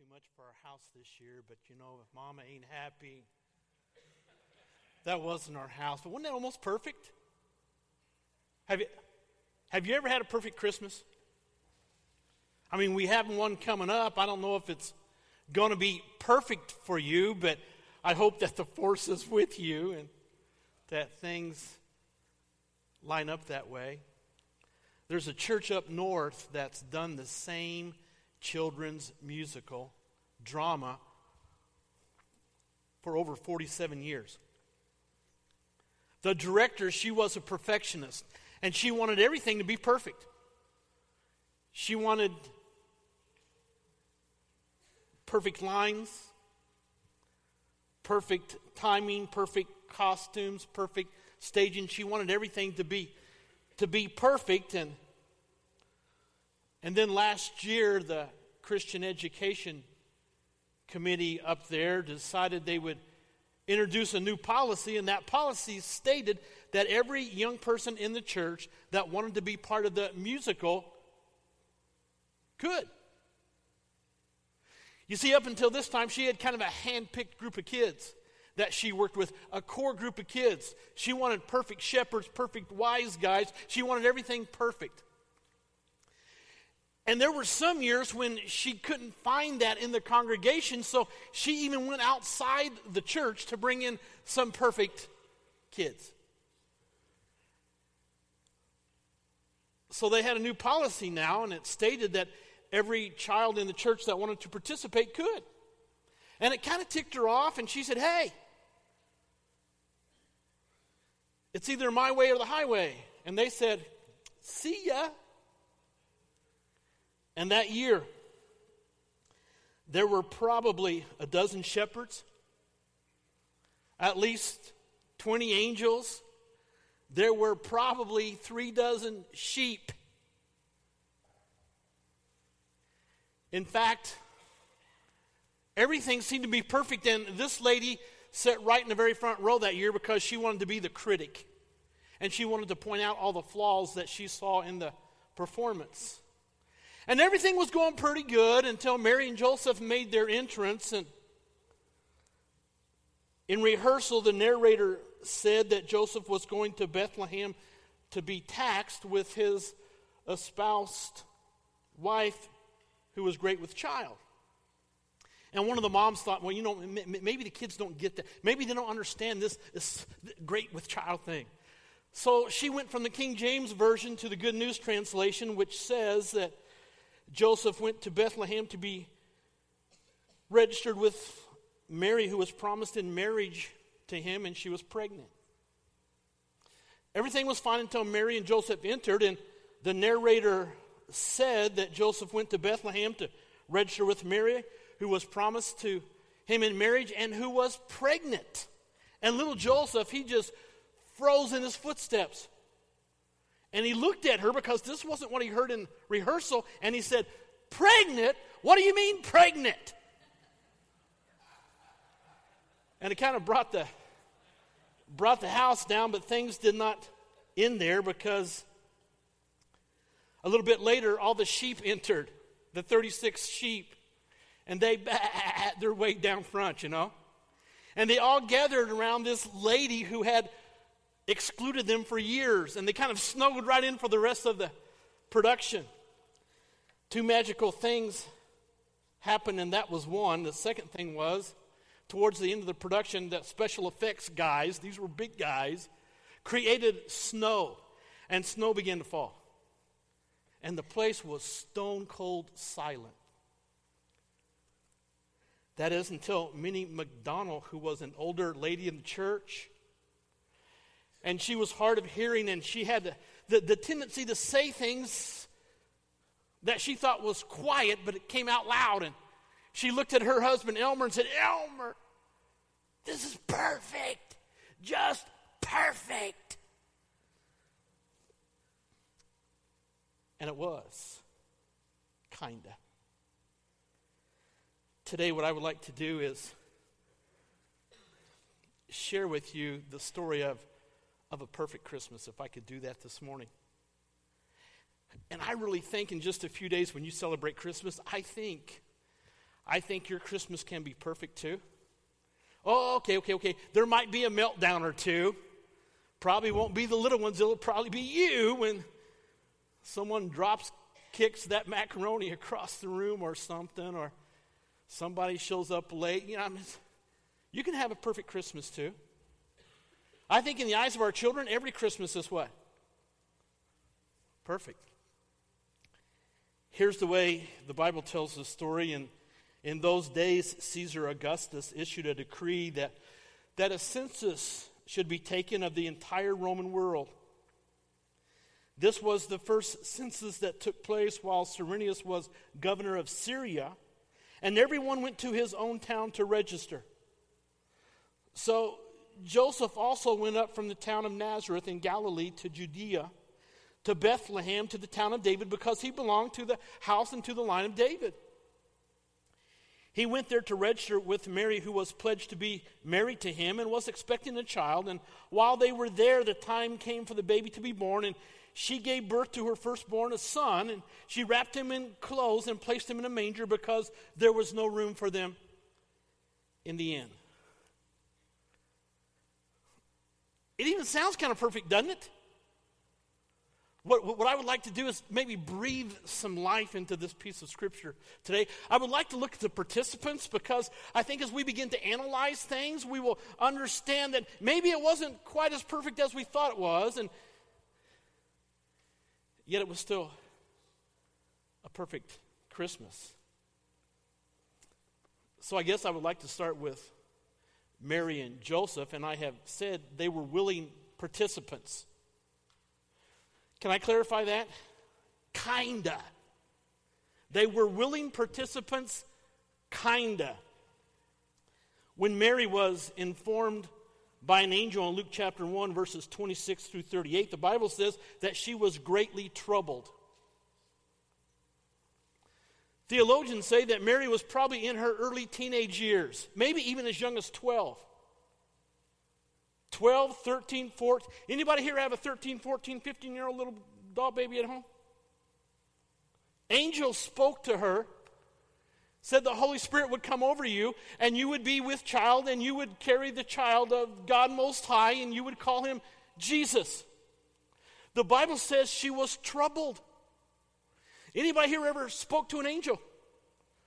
too much for our house this year, but you know, if mama ain't happy, that wasn't our house. But wasn't that almost perfect? Have you, have you ever had a perfect Christmas? I mean, we have one coming up. I don't know if it's going to be perfect for you, but I hope that the force is with you and that things line up that way. There's a church up north that's done the same children's musical drama for over 47 years. The director, she was a perfectionist, and she wanted everything to be perfect. She wanted perfect lines, perfect timing, perfect costumes, perfect staging. She wanted everything to be to be perfect and and then last year the Christian Education Committee up there decided they would introduce a new policy and that policy stated that every young person in the church that wanted to be part of the musical could. You see, up until this time, she had kind of a hand picked group of kids that she worked with, a core group of kids. She wanted perfect shepherds, perfect wise guys. She wanted everything perfect. And there were some years when she couldn't find that in the congregation, so she even went outside the church to bring in some perfect kids. So they had a new policy now, and it stated that every child in the church that wanted to participate could. And it kind of ticked her off, and she said, Hey, it's either my way or the highway. And they said, See ya. And that year, there were probably a dozen shepherds, at least 20 angels, there were probably three dozen sheep In fact, everything seemed to be perfect, and this lady sat right in the very front row that year because she wanted to be the critic. And she wanted to point out all the flaws that she saw in the performance. And everything was going pretty good until Mary and Joseph made their entrance. And in rehearsal, the narrator said that Joseph was going to Bethlehem to be taxed with his espoused wife who was great with child. And one of the moms thought, well, you know, maybe the kids don't get that. Maybe they don't understand this, this great with child thing. So she went from the King James Version to the Good News Translation, which says that Joseph went to Bethlehem to be registered with Mary, who was promised in marriage to him, and she was pregnant. Everything was fine until Mary and Joseph entered, and the narrator said that Joseph went to Bethlehem to register with Mary, who was promised to him in marriage and who was pregnant. And little Joseph, he just froze in his footsteps. And he looked at her because this wasn't what he heard in rehearsal, and he said, Pregnant? What do you mean, pregnant? And it kind of brought the brought the house down, but things did not end there because a little bit later, all the sheep entered, the 36 sheep, and they had their way down front, you know. And they all gathered around this lady who had excluded them for years, and they kind of snuggled right in for the rest of the production. Two magical things happened, and that was one. The second thing was, towards the end of the production, that special effects guys, these were big guys, created snow, and snow began to fall and the place was stone cold silent. That is until Minnie McDonald, who was an older lady in the church, and she was hard of hearing, and she had the, the, the tendency to say things that she thought was quiet, but it came out loud. And she looked at her husband, Elmer, and said, Elmer, this is perfect. Just perfect. And it was. Kinda. Today, what I would like to do is share with you the story of, of a perfect Christmas, if I could do that this morning. And I really think in just a few days when you celebrate Christmas, I think, I think your Christmas can be perfect too. Oh, okay, okay, okay. There might be a meltdown or two. Probably won't be the little ones, it'll probably be you when someone drops, kicks that macaroni across the room or something, or somebody shows up late. You know, I mean, you can have a perfect Christmas too. I think in the eyes of our children, every Christmas is what? Perfect. Here's the way the Bible tells the story. And in those days, Caesar Augustus issued a decree that, that a census should be taken of the entire Roman world. This was the first census that took place while Cyrenius was governor of Syria, and everyone went to his own town to register. So Joseph also went up from the town of Nazareth in Galilee to Judea, to Bethlehem, to the town of David, because he belonged to the house and to the line of David. He went there to register with Mary, who was pledged to be married to him and was expecting a child. And while they were there, the time came for the baby to be born, and she gave birth to her firstborn, a son, and she wrapped him in clothes and placed him in a manger because there was no room for them in the inn. It even sounds kind of perfect, doesn't it? What, what I would like to do is maybe breathe some life into this piece of scripture today. I would like to look at the participants because I think as we begin to analyze things, we will understand that maybe it wasn't quite as perfect as we thought it was, and yet it was still a perfect Christmas. So I guess I would like to start with Mary and Joseph, and I have said they were willing participants. Can I clarify that? Kinda. They were willing participants, kinda. When Mary was informed by an angel in Luke chapter 1, verses 26 through 38, the Bible says that she was greatly troubled. Theologians say that Mary was probably in her early teenage years, maybe even as young as 12. 12, 13, 14. Anybody here have a 13, 14, 15 year old little doll baby at home? Angel spoke to her, said the Holy Spirit would come over you, and you would be with child, and you would carry the child of God Most High, and you would call him Jesus. The Bible says she was troubled. Anybody here ever spoke to an angel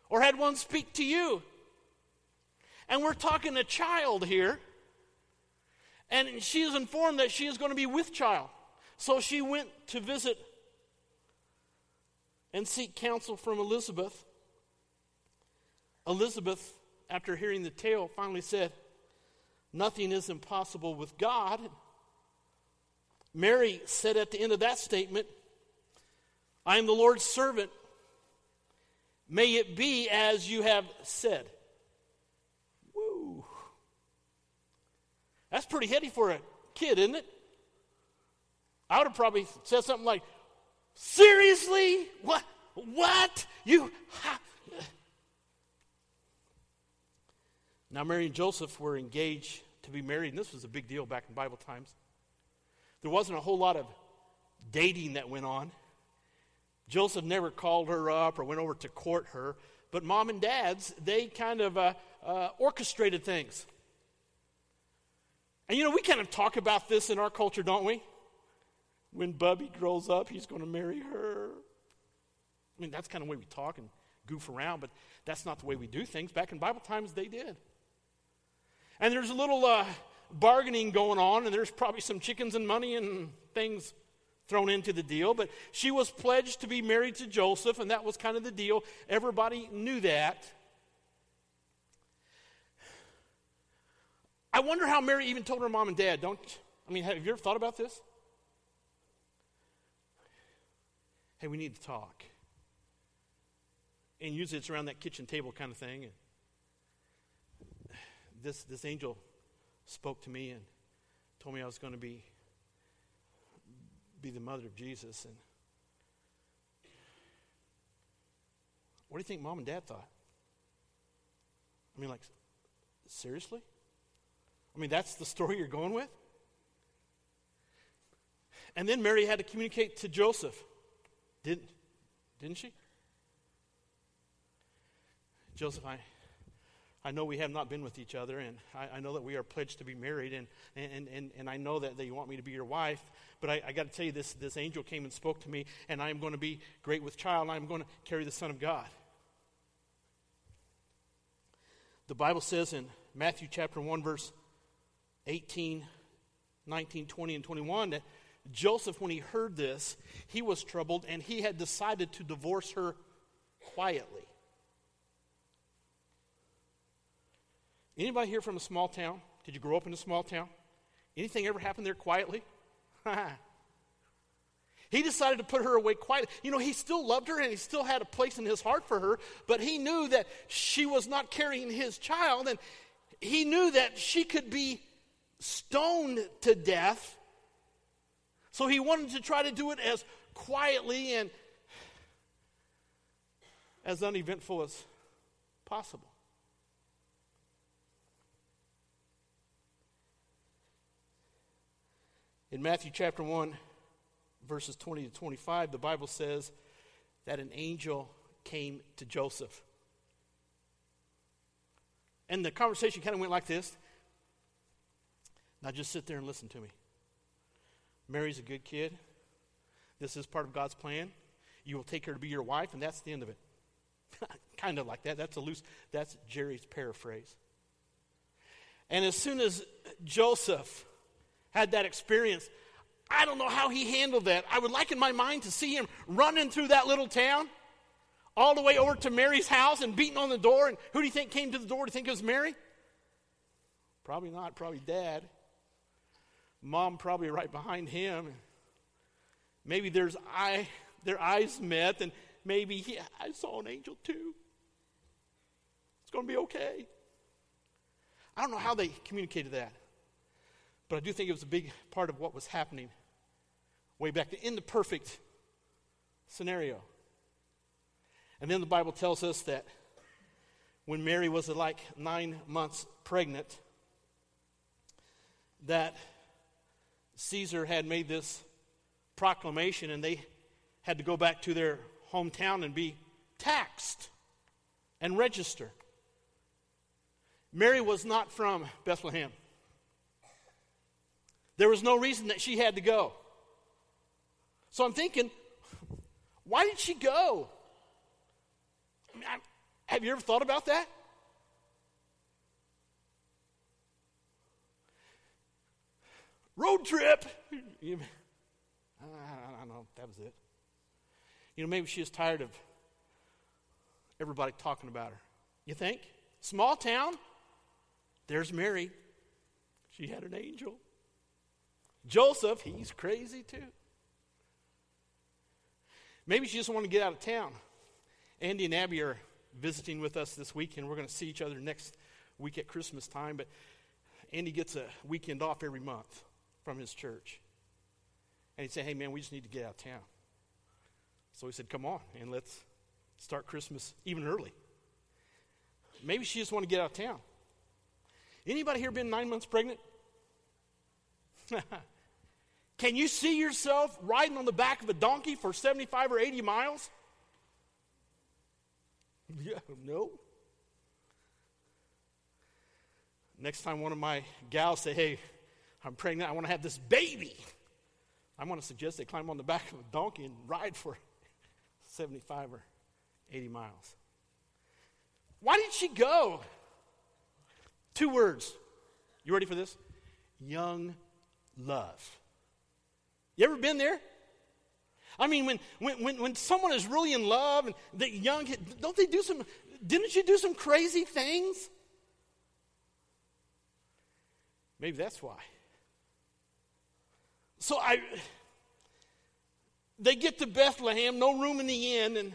or had one speak to you? And we're talking a child here. And she is informed that she is going to be with child. So she went to visit and seek counsel from Elizabeth. Elizabeth, after hearing the tale, finally said, Nothing is impossible with God. Mary said at the end of that statement, I am the Lord's servant. May it be as you have said. Woo. That's pretty heady for a kid, isn't it? I would have probably said something like, Seriously? What? What? You. Ha. Now, Mary and Joseph were engaged to be married, and this was a big deal back in Bible times. There wasn't a whole lot of dating that went on. Joseph never called her up or went over to court her, but mom and dads, they kind of uh, uh, orchestrated things. And you know, we kind of talk about this in our culture, don't we? When Bubby grows up, he's going to marry her. I mean, that's kind of the way we talk and goof around, but that's not the way we do things. Back in Bible times, they did. And there's a little uh, bargaining going on, and there's probably some chickens and money and things thrown into the deal, but she was pledged to be married to Joseph, and that was kind of the deal. Everybody knew that. I wonder how Mary even told her mom and dad. Don't I mean, have you ever thought about this? Hey, we need to talk. And usually it's around that kitchen table kind of thing. And this, this angel spoke to me and told me I was going to be be the mother of Jesus. And what do you think mom and dad thought? I mean, like, seriously? I mean, that's the story you're going with? And then Mary had to communicate to Joseph. Didn't, didn't she? Joseph, I, I know we have not been with each other, and I, I know that we are pledged to be married, and, and, and, and I know that, that you want me to be your wife. But I, I got to tell you, this, this angel came and spoke to me, and I am going to be great with child, and I'm going to carry the Son of God. The Bible says in Matthew chapter 1, verse 18, 19, 20, and 21 that Joseph, when he heard this, he was troubled and he had decided to divorce her quietly. Anybody here from a small town? Did you grow up in a small town? Anything ever happen there quietly? he decided to put her away quietly. You know, he still loved her and he still had a place in his heart for her, but he knew that she was not carrying his child and he knew that she could be stoned to death. So he wanted to try to do it as quietly and as uneventful as possible. In Matthew chapter 1, verses 20 to 25, the Bible says that an angel came to Joseph. And the conversation kind of went like this. Now just sit there and listen to me. Mary's a good kid. This is part of God's plan. You will take her to be your wife, and that's the end of it. kind of like that. That's a loose, that's Jerry's paraphrase. And as soon as Joseph had that experience. I don't know how he handled that. I would like in my mind to see him running through that little town all the way over to Mary's house and beating on the door. And who do you think came to the door? Do you think it was Mary? Probably not. Probably dad. Mom probably right behind him. Maybe there's eye, their eyes met, and maybe he, I saw an angel too. It's going to be okay. I don't know how they communicated that. But I do think it was a big part of what was happening way back in the perfect scenario. And then the Bible tells us that when Mary was like nine months pregnant, that Caesar had made this proclamation and they had to go back to their hometown and be taxed and register. Mary was not from Bethlehem. There was no reason that she had to go. So I'm thinking, why did she go? I mean, I, have you ever thought about that? Road trip. I, don't know. That was it. You know, maybe she was tired of everybody talking about her. You think? Small town. There's Mary. She had an angel. Joseph, he's crazy too. Maybe she just wanted to get out of town. Andy and Abby are visiting with us this weekend. We're going to see each other next week at Christmas time, but Andy gets a weekend off every month from his church. And he'd say, Hey, man, we just need to get out of town. So he said, Come on, and let's start Christmas even early. Maybe she just wanted to get out of town. Anybody here been nine months pregnant? Can you see yourself riding on the back of a donkey for 75 or 80 miles? Yeah, no. Next time one of my gals say, hey, I'm pregnant, I want to have this baby. I want to suggest they climb on the back of a donkey and ride for 75 or 80 miles. Why did she go? Two words. You ready for this? Young love. You ever been there? I mean, when, when, when, when someone is really in love and the young, don't they do some, didn't you do some crazy things? Maybe that's why. So I, they get to Bethlehem, no room in the inn, and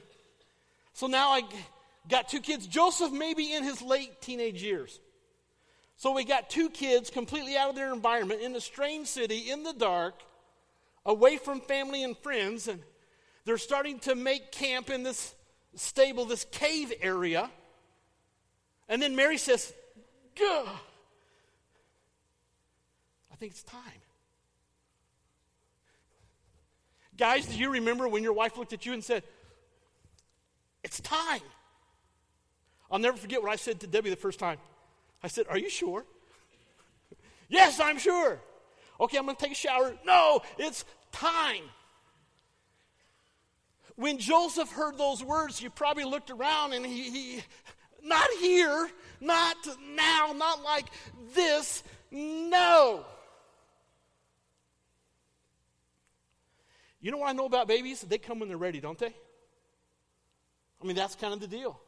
so now I got two kids. Joseph may be in his late teenage years. So we got two kids completely out of their environment in a strange city in the dark away from family and friends, and they're starting to make camp in this stable, this cave area. And then Mary says, Gah. I think it's time. Guys, do you remember when your wife looked at you and said, It's time? I'll never forget what I said to Debbie the first time. I said, Are you sure? yes, I'm sure. Okay, I'm going to take a shower. No, it's time. When Joseph heard those words, he probably looked around and he, he not here, not now, not like this. No. You know what I know about babies? They come when they're ready, don't they? I mean, that's kind of the deal.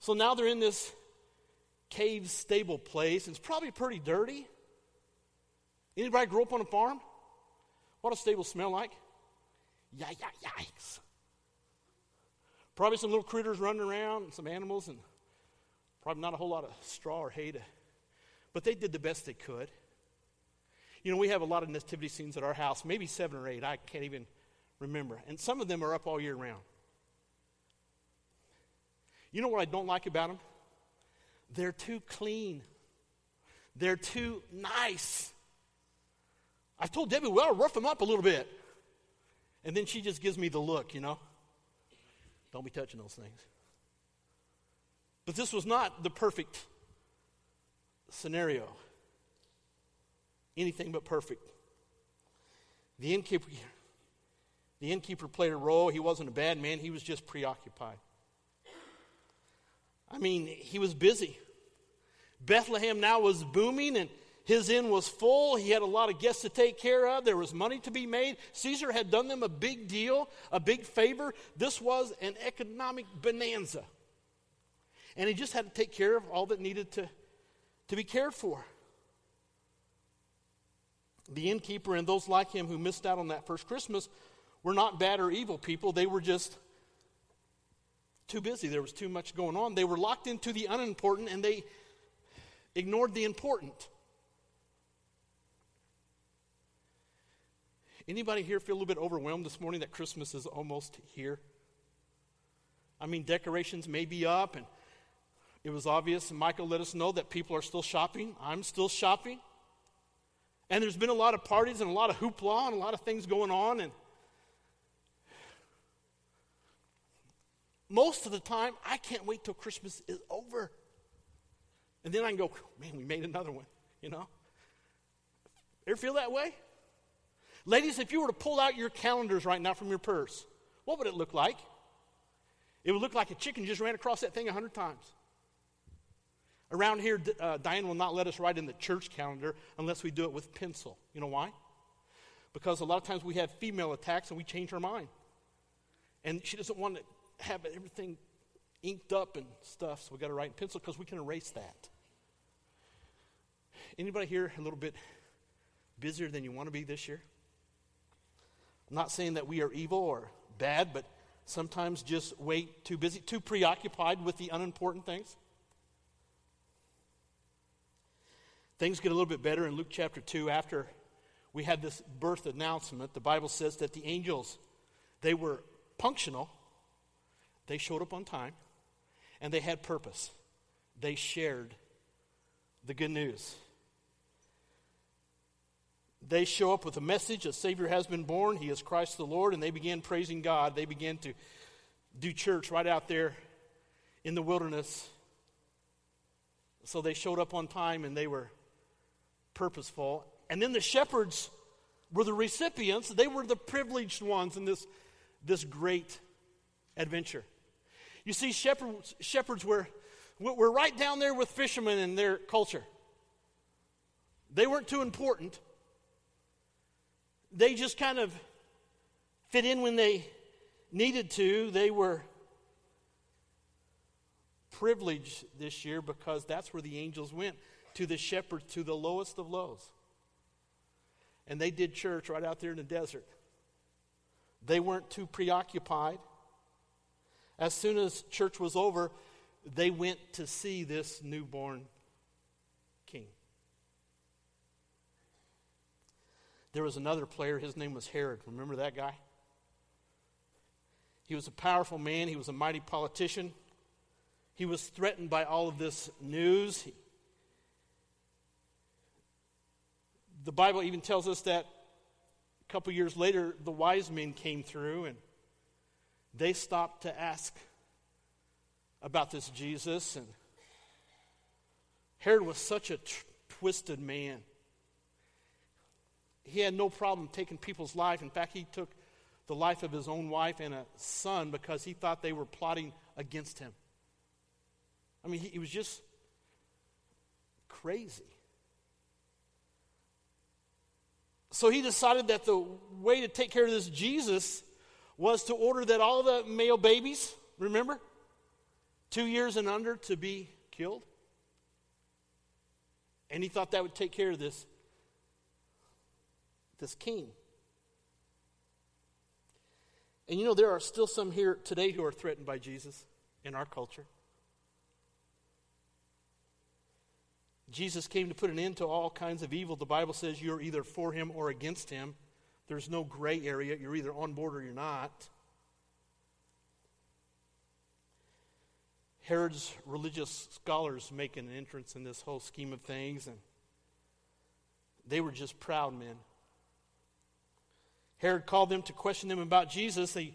So now they're in this cave stable place. It's probably pretty dirty. Anybody grow up on a farm? What does stable smell like? Yeah, yeah, yikes. Probably some little critters running around, and some animals, and probably not a whole lot of straw or hay to. But they did the best they could. You know, we have a lot of nativity scenes at our house, maybe seven or eight. I can't even remember. And some of them are up all year round. You know what I don't like about them? They're too clean. They're too nice. I told Debbie, well, rough him up a little bit. And then she just gives me the look, you know. Don't be touching those things. But this was not the perfect scenario. Anything but perfect. The innkeeper, the innkeeper played a role. He wasn't a bad man, he was just preoccupied. I mean, he was busy. Bethlehem now was booming and his inn was full. He had a lot of guests to take care of. There was money to be made. Caesar had done them a big deal, a big favor. This was an economic bonanza. And he just had to take care of all that needed to, to be cared for. The innkeeper and those like him who missed out on that first Christmas were not bad or evil people. They were just too busy. There was too much going on. They were locked into the unimportant and they ignored the important. Anybody here feel a little bit overwhelmed this morning that Christmas is almost here? I mean, decorations may be up, and it was obvious. Michael let us know that people are still shopping. I'm still shopping. And there's been a lot of parties and a lot of hoopla and a lot of things going on. And most of the time, I can't wait till Christmas is over. And then I can go, man, we made another one, you know? Ever feel that way? Ladies, if you were to pull out your calendars right now from your purse, what would it look like? It would look like a chicken just ran across that thing a hundred times. Around here, uh, Diane will not let us write in the church calendar unless we do it with pencil. You know why? Because a lot of times we have female attacks and we change our mind. And she doesn't want to have everything inked up and stuff, so we got to write in pencil because we can erase that. Anybody here a little bit busier than you want to be this year? I'm not saying that we are evil or bad, but sometimes just way too busy, too preoccupied with the unimportant things. Things get a little bit better in Luke chapter 2 after we had this birth announcement. The Bible says that the angels, they were punctual they showed up on time and they had purpose. They shared the good news. They show up with a message a Savior has been born, He is Christ the Lord, and they began praising God. They began to do church right out there in the wilderness. So they showed up on time and they were purposeful. And then the shepherds were the recipients, they were the privileged ones in this, this great adventure. You see, shepherds, shepherds were, were right down there with fishermen in their culture. They weren't too important. They just kind of fit in when they needed to. They were privileged this year because that's where the angels went to the shepherds, to the lowest of lows. And they did church right out there in the desert. They weren't too preoccupied. As soon as church was over, they went to see this newborn king. There was another player, his name was Herod. Remember that guy? He was a powerful man, he was a mighty politician. He was threatened by all of this news. He, the Bible even tells us that a couple years later, the wise men came through and they stopped to ask about this Jesus. And Herod was such a tr- twisted man. He had no problem taking people's life. In fact, he took the life of his own wife and a son because he thought they were plotting against him. I mean, he, he was just crazy. So he decided that the way to take care of this Jesus was to order that all the male babies, remember, two years and under, to be killed. And he thought that would take care of this, this king. And you know, there are still some here today who are threatened by Jesus in our culture. Jesus came to put an end to all kinds of evil. The Bible says you're either for him or against him. There's no gray area. You're either on board or you're not. Herod's religious scholars make an entrance in this whole scheme of things, and they were just proud men. Herod called them to question them about Jesus. He,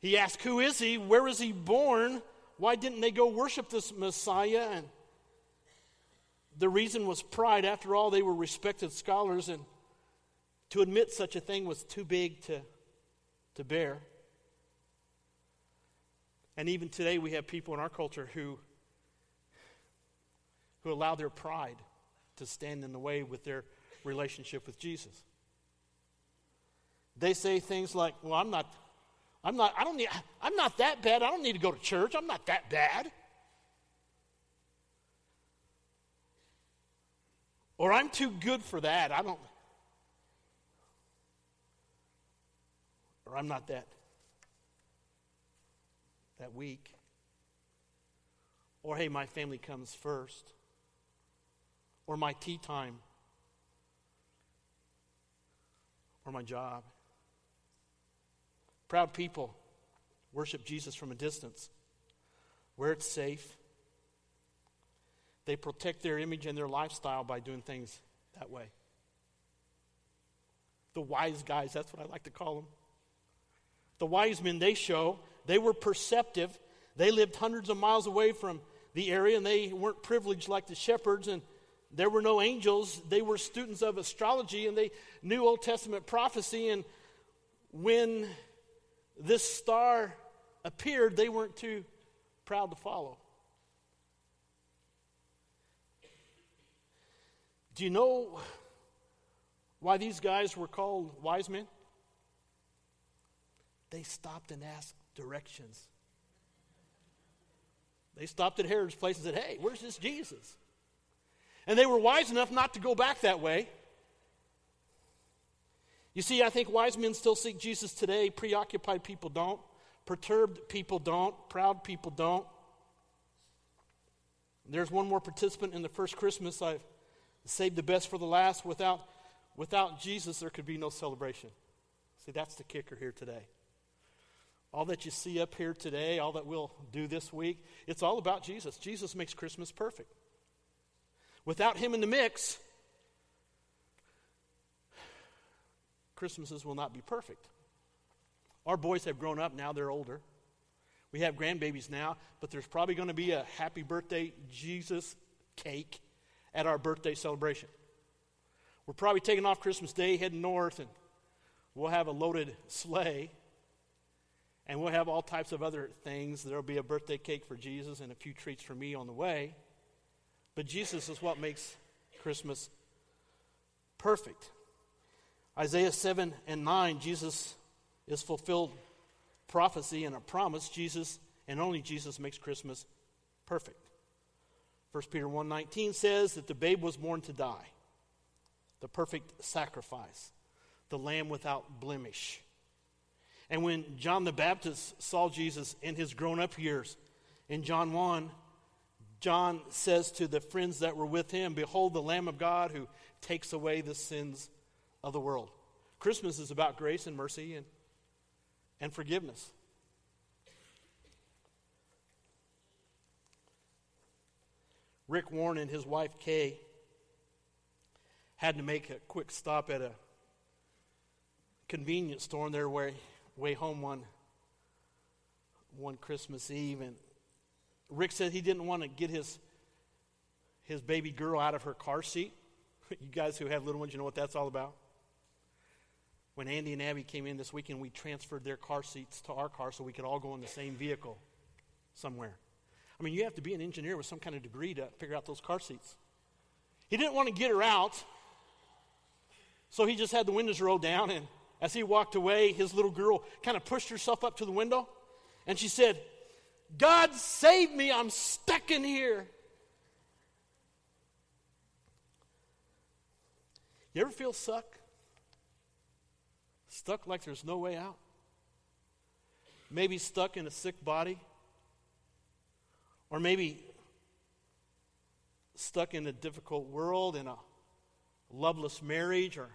he asked, Who is he? Where was he born? Why didn't they go worship this Messiah? And the reason was pride. After all, they were respected scholars, and to admit such a thing was too big to, to bear. And even today, we have people in our culture who, who allow their pride to stand in the way with their relationship with Jesus. They say things like, Well, I'm not, I'm not, I don't need, I'm not that bad. I don't need to go to church. I'm not that bad. Or I'm too good for that. I don't. Or I'm not that that weak. Or hey, my family comes first. Or my tea time. Or my job. Proud people worship Jesus from a distance where it's safe they protect their image and their lifestyle by doing things that way. The wise guys, that's what I like to call them. The wise men, they show, they were perceptive. They lived hundreds of miles away from the area and they weren't privileged like the shepherds and there were no angels. They were students of astrology and they knew Old Testament prophecy. And when this star appeared, they weren't too proud to follow. Do you know why these guys were called wise men? They stopped and asked directions. They stopped at Herod's place and said, Hey, where's this Jesus? And they were wise enough not to go back that way. You see, I think wise men still seek Jesus today. Preoccupied people don't. Perturbed people don't. Proud people don't. There's one more participant in the first Christmas I've saved the best for the last. Without, without Jesus, there could be no celebration. See, that's the kicker here today. All that you see up here today, all that we'll do this week, it's all about Jesus. Jesus makes Christmas perfect. Without Him in the mix, Christmases will not be perfect. Our boys have grown up now, they're older. We have grandbabies now, but there's probably going to be a happy birthday Jesus cake at our birthday celebration. We're probably taking off Christmas Day, heading north, and we'll have a loaded sleigh. And we'll have all types of other things. There'll be a birthday cake for Jesus and a few treats for me on the way. But Jesus is what makes Christmas perfect. Isaiah 7 and 9, Jesus is fulfilled prophecy and a promise. Jesus and only Jesus makes Christmas perfect. 1 Peter 1:19 says that the babe was born to die. The perfect sacrifice, the lamb without blemish. And when John the Baptist saw Jesus in his grown-up years, in John 1, John says to the friends that were with him, Behold the Lamb of God who takes away the sins of the world. Christmas is about grace and mercy and, and forgiveness. Rick Warren and his wife Kay had to make a quick stop at a convenience store on their way, way home one, one Christmas Eve. And Rick said he didn't want to get his, his baby girl out of her car seat. you guys who have little ones, you know what that's all about. When Andy and Abby came in this weekend, we transferred their car seats to our car so we could all go in the same vehicle somewhere. I mean, you have to be an engineer with some kind of degree to figure out those car seats. He didn't want to get her out, so he just had the windows rolled down. And as he walked away, his little girl kind of pushed herself up to the window and she said, God save me, I'm stuck in here. You ever feel stuck? Stuck like there's no way out? Maybe stuck in a sick body? Or maybe stuck in a difficult world, in a loveless marriage, or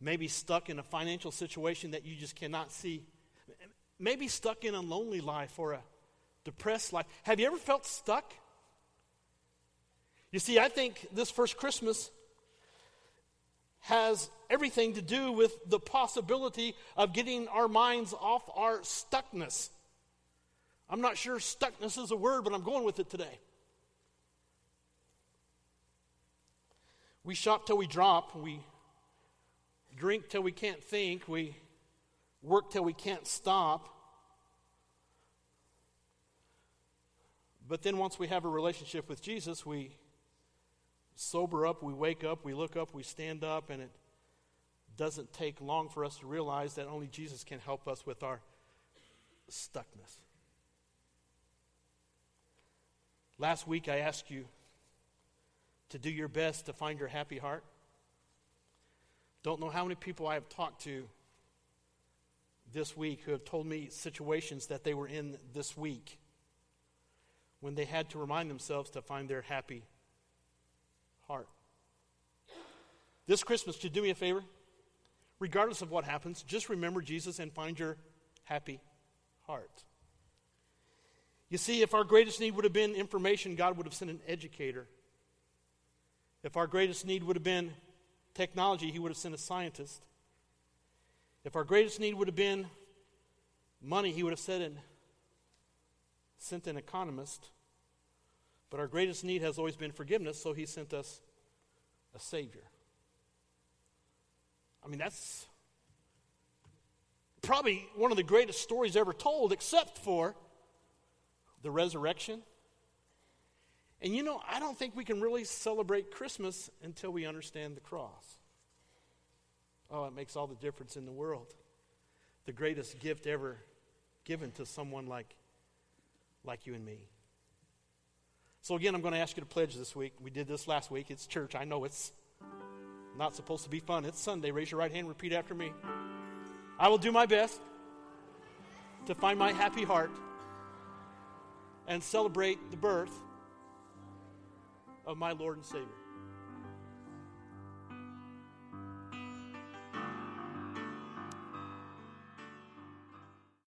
maybe stuck in a financial situation that you just cannot see. Maybe stuck in a lonely life or a depressed life. Have you ever felt stuck? You see, I think this first Christmas has everything to do with the possibility of getting our minds off our stuckness. I'm not sure stuckness is a word, but I'm going with it today. We shop till we drop. We drink till we can't think. We work till we can't stop. But then once we have a relationship with Jesus, we sober up, we wake up, we look up, we stand up, and it doesn't take long for us to realize that only Jesus can help us with our stuckness. Last week, I asked you to do your best to find your happy heart. Don't know how many people I have talked to this week who have told me situations that they were in this week when they had to remind themselves to find their happy heart. This Christmas, you do me a favor? Regardless of what happens, just remember Jesus and find your happy heart. You see, if our greatest need would have been information, God would have sent an educator. If our greatest need would have been technology, He would have sent a scientist. If our greatest need would have been money, He would have said and sent an economist. But our greatest need has always been forgiveness, so He sent us a Savior. I mean, that's probably one of the greatest stories ever told, except for the resurrection. And you know, I don't think we can really celebrate Christmas until we understand the cross. Oh, it makes all the difference in the world. The greatest gift ever given to someone like, like you and me. So, again, I'm going to ask you to pledge this week. We did this last week. It's church. I know it's not supposed to be fun. It's Sunday. Raise your right hand, repeat after me. I will do my best to find my happy heart and celebrate the birth of my Lord and Savior.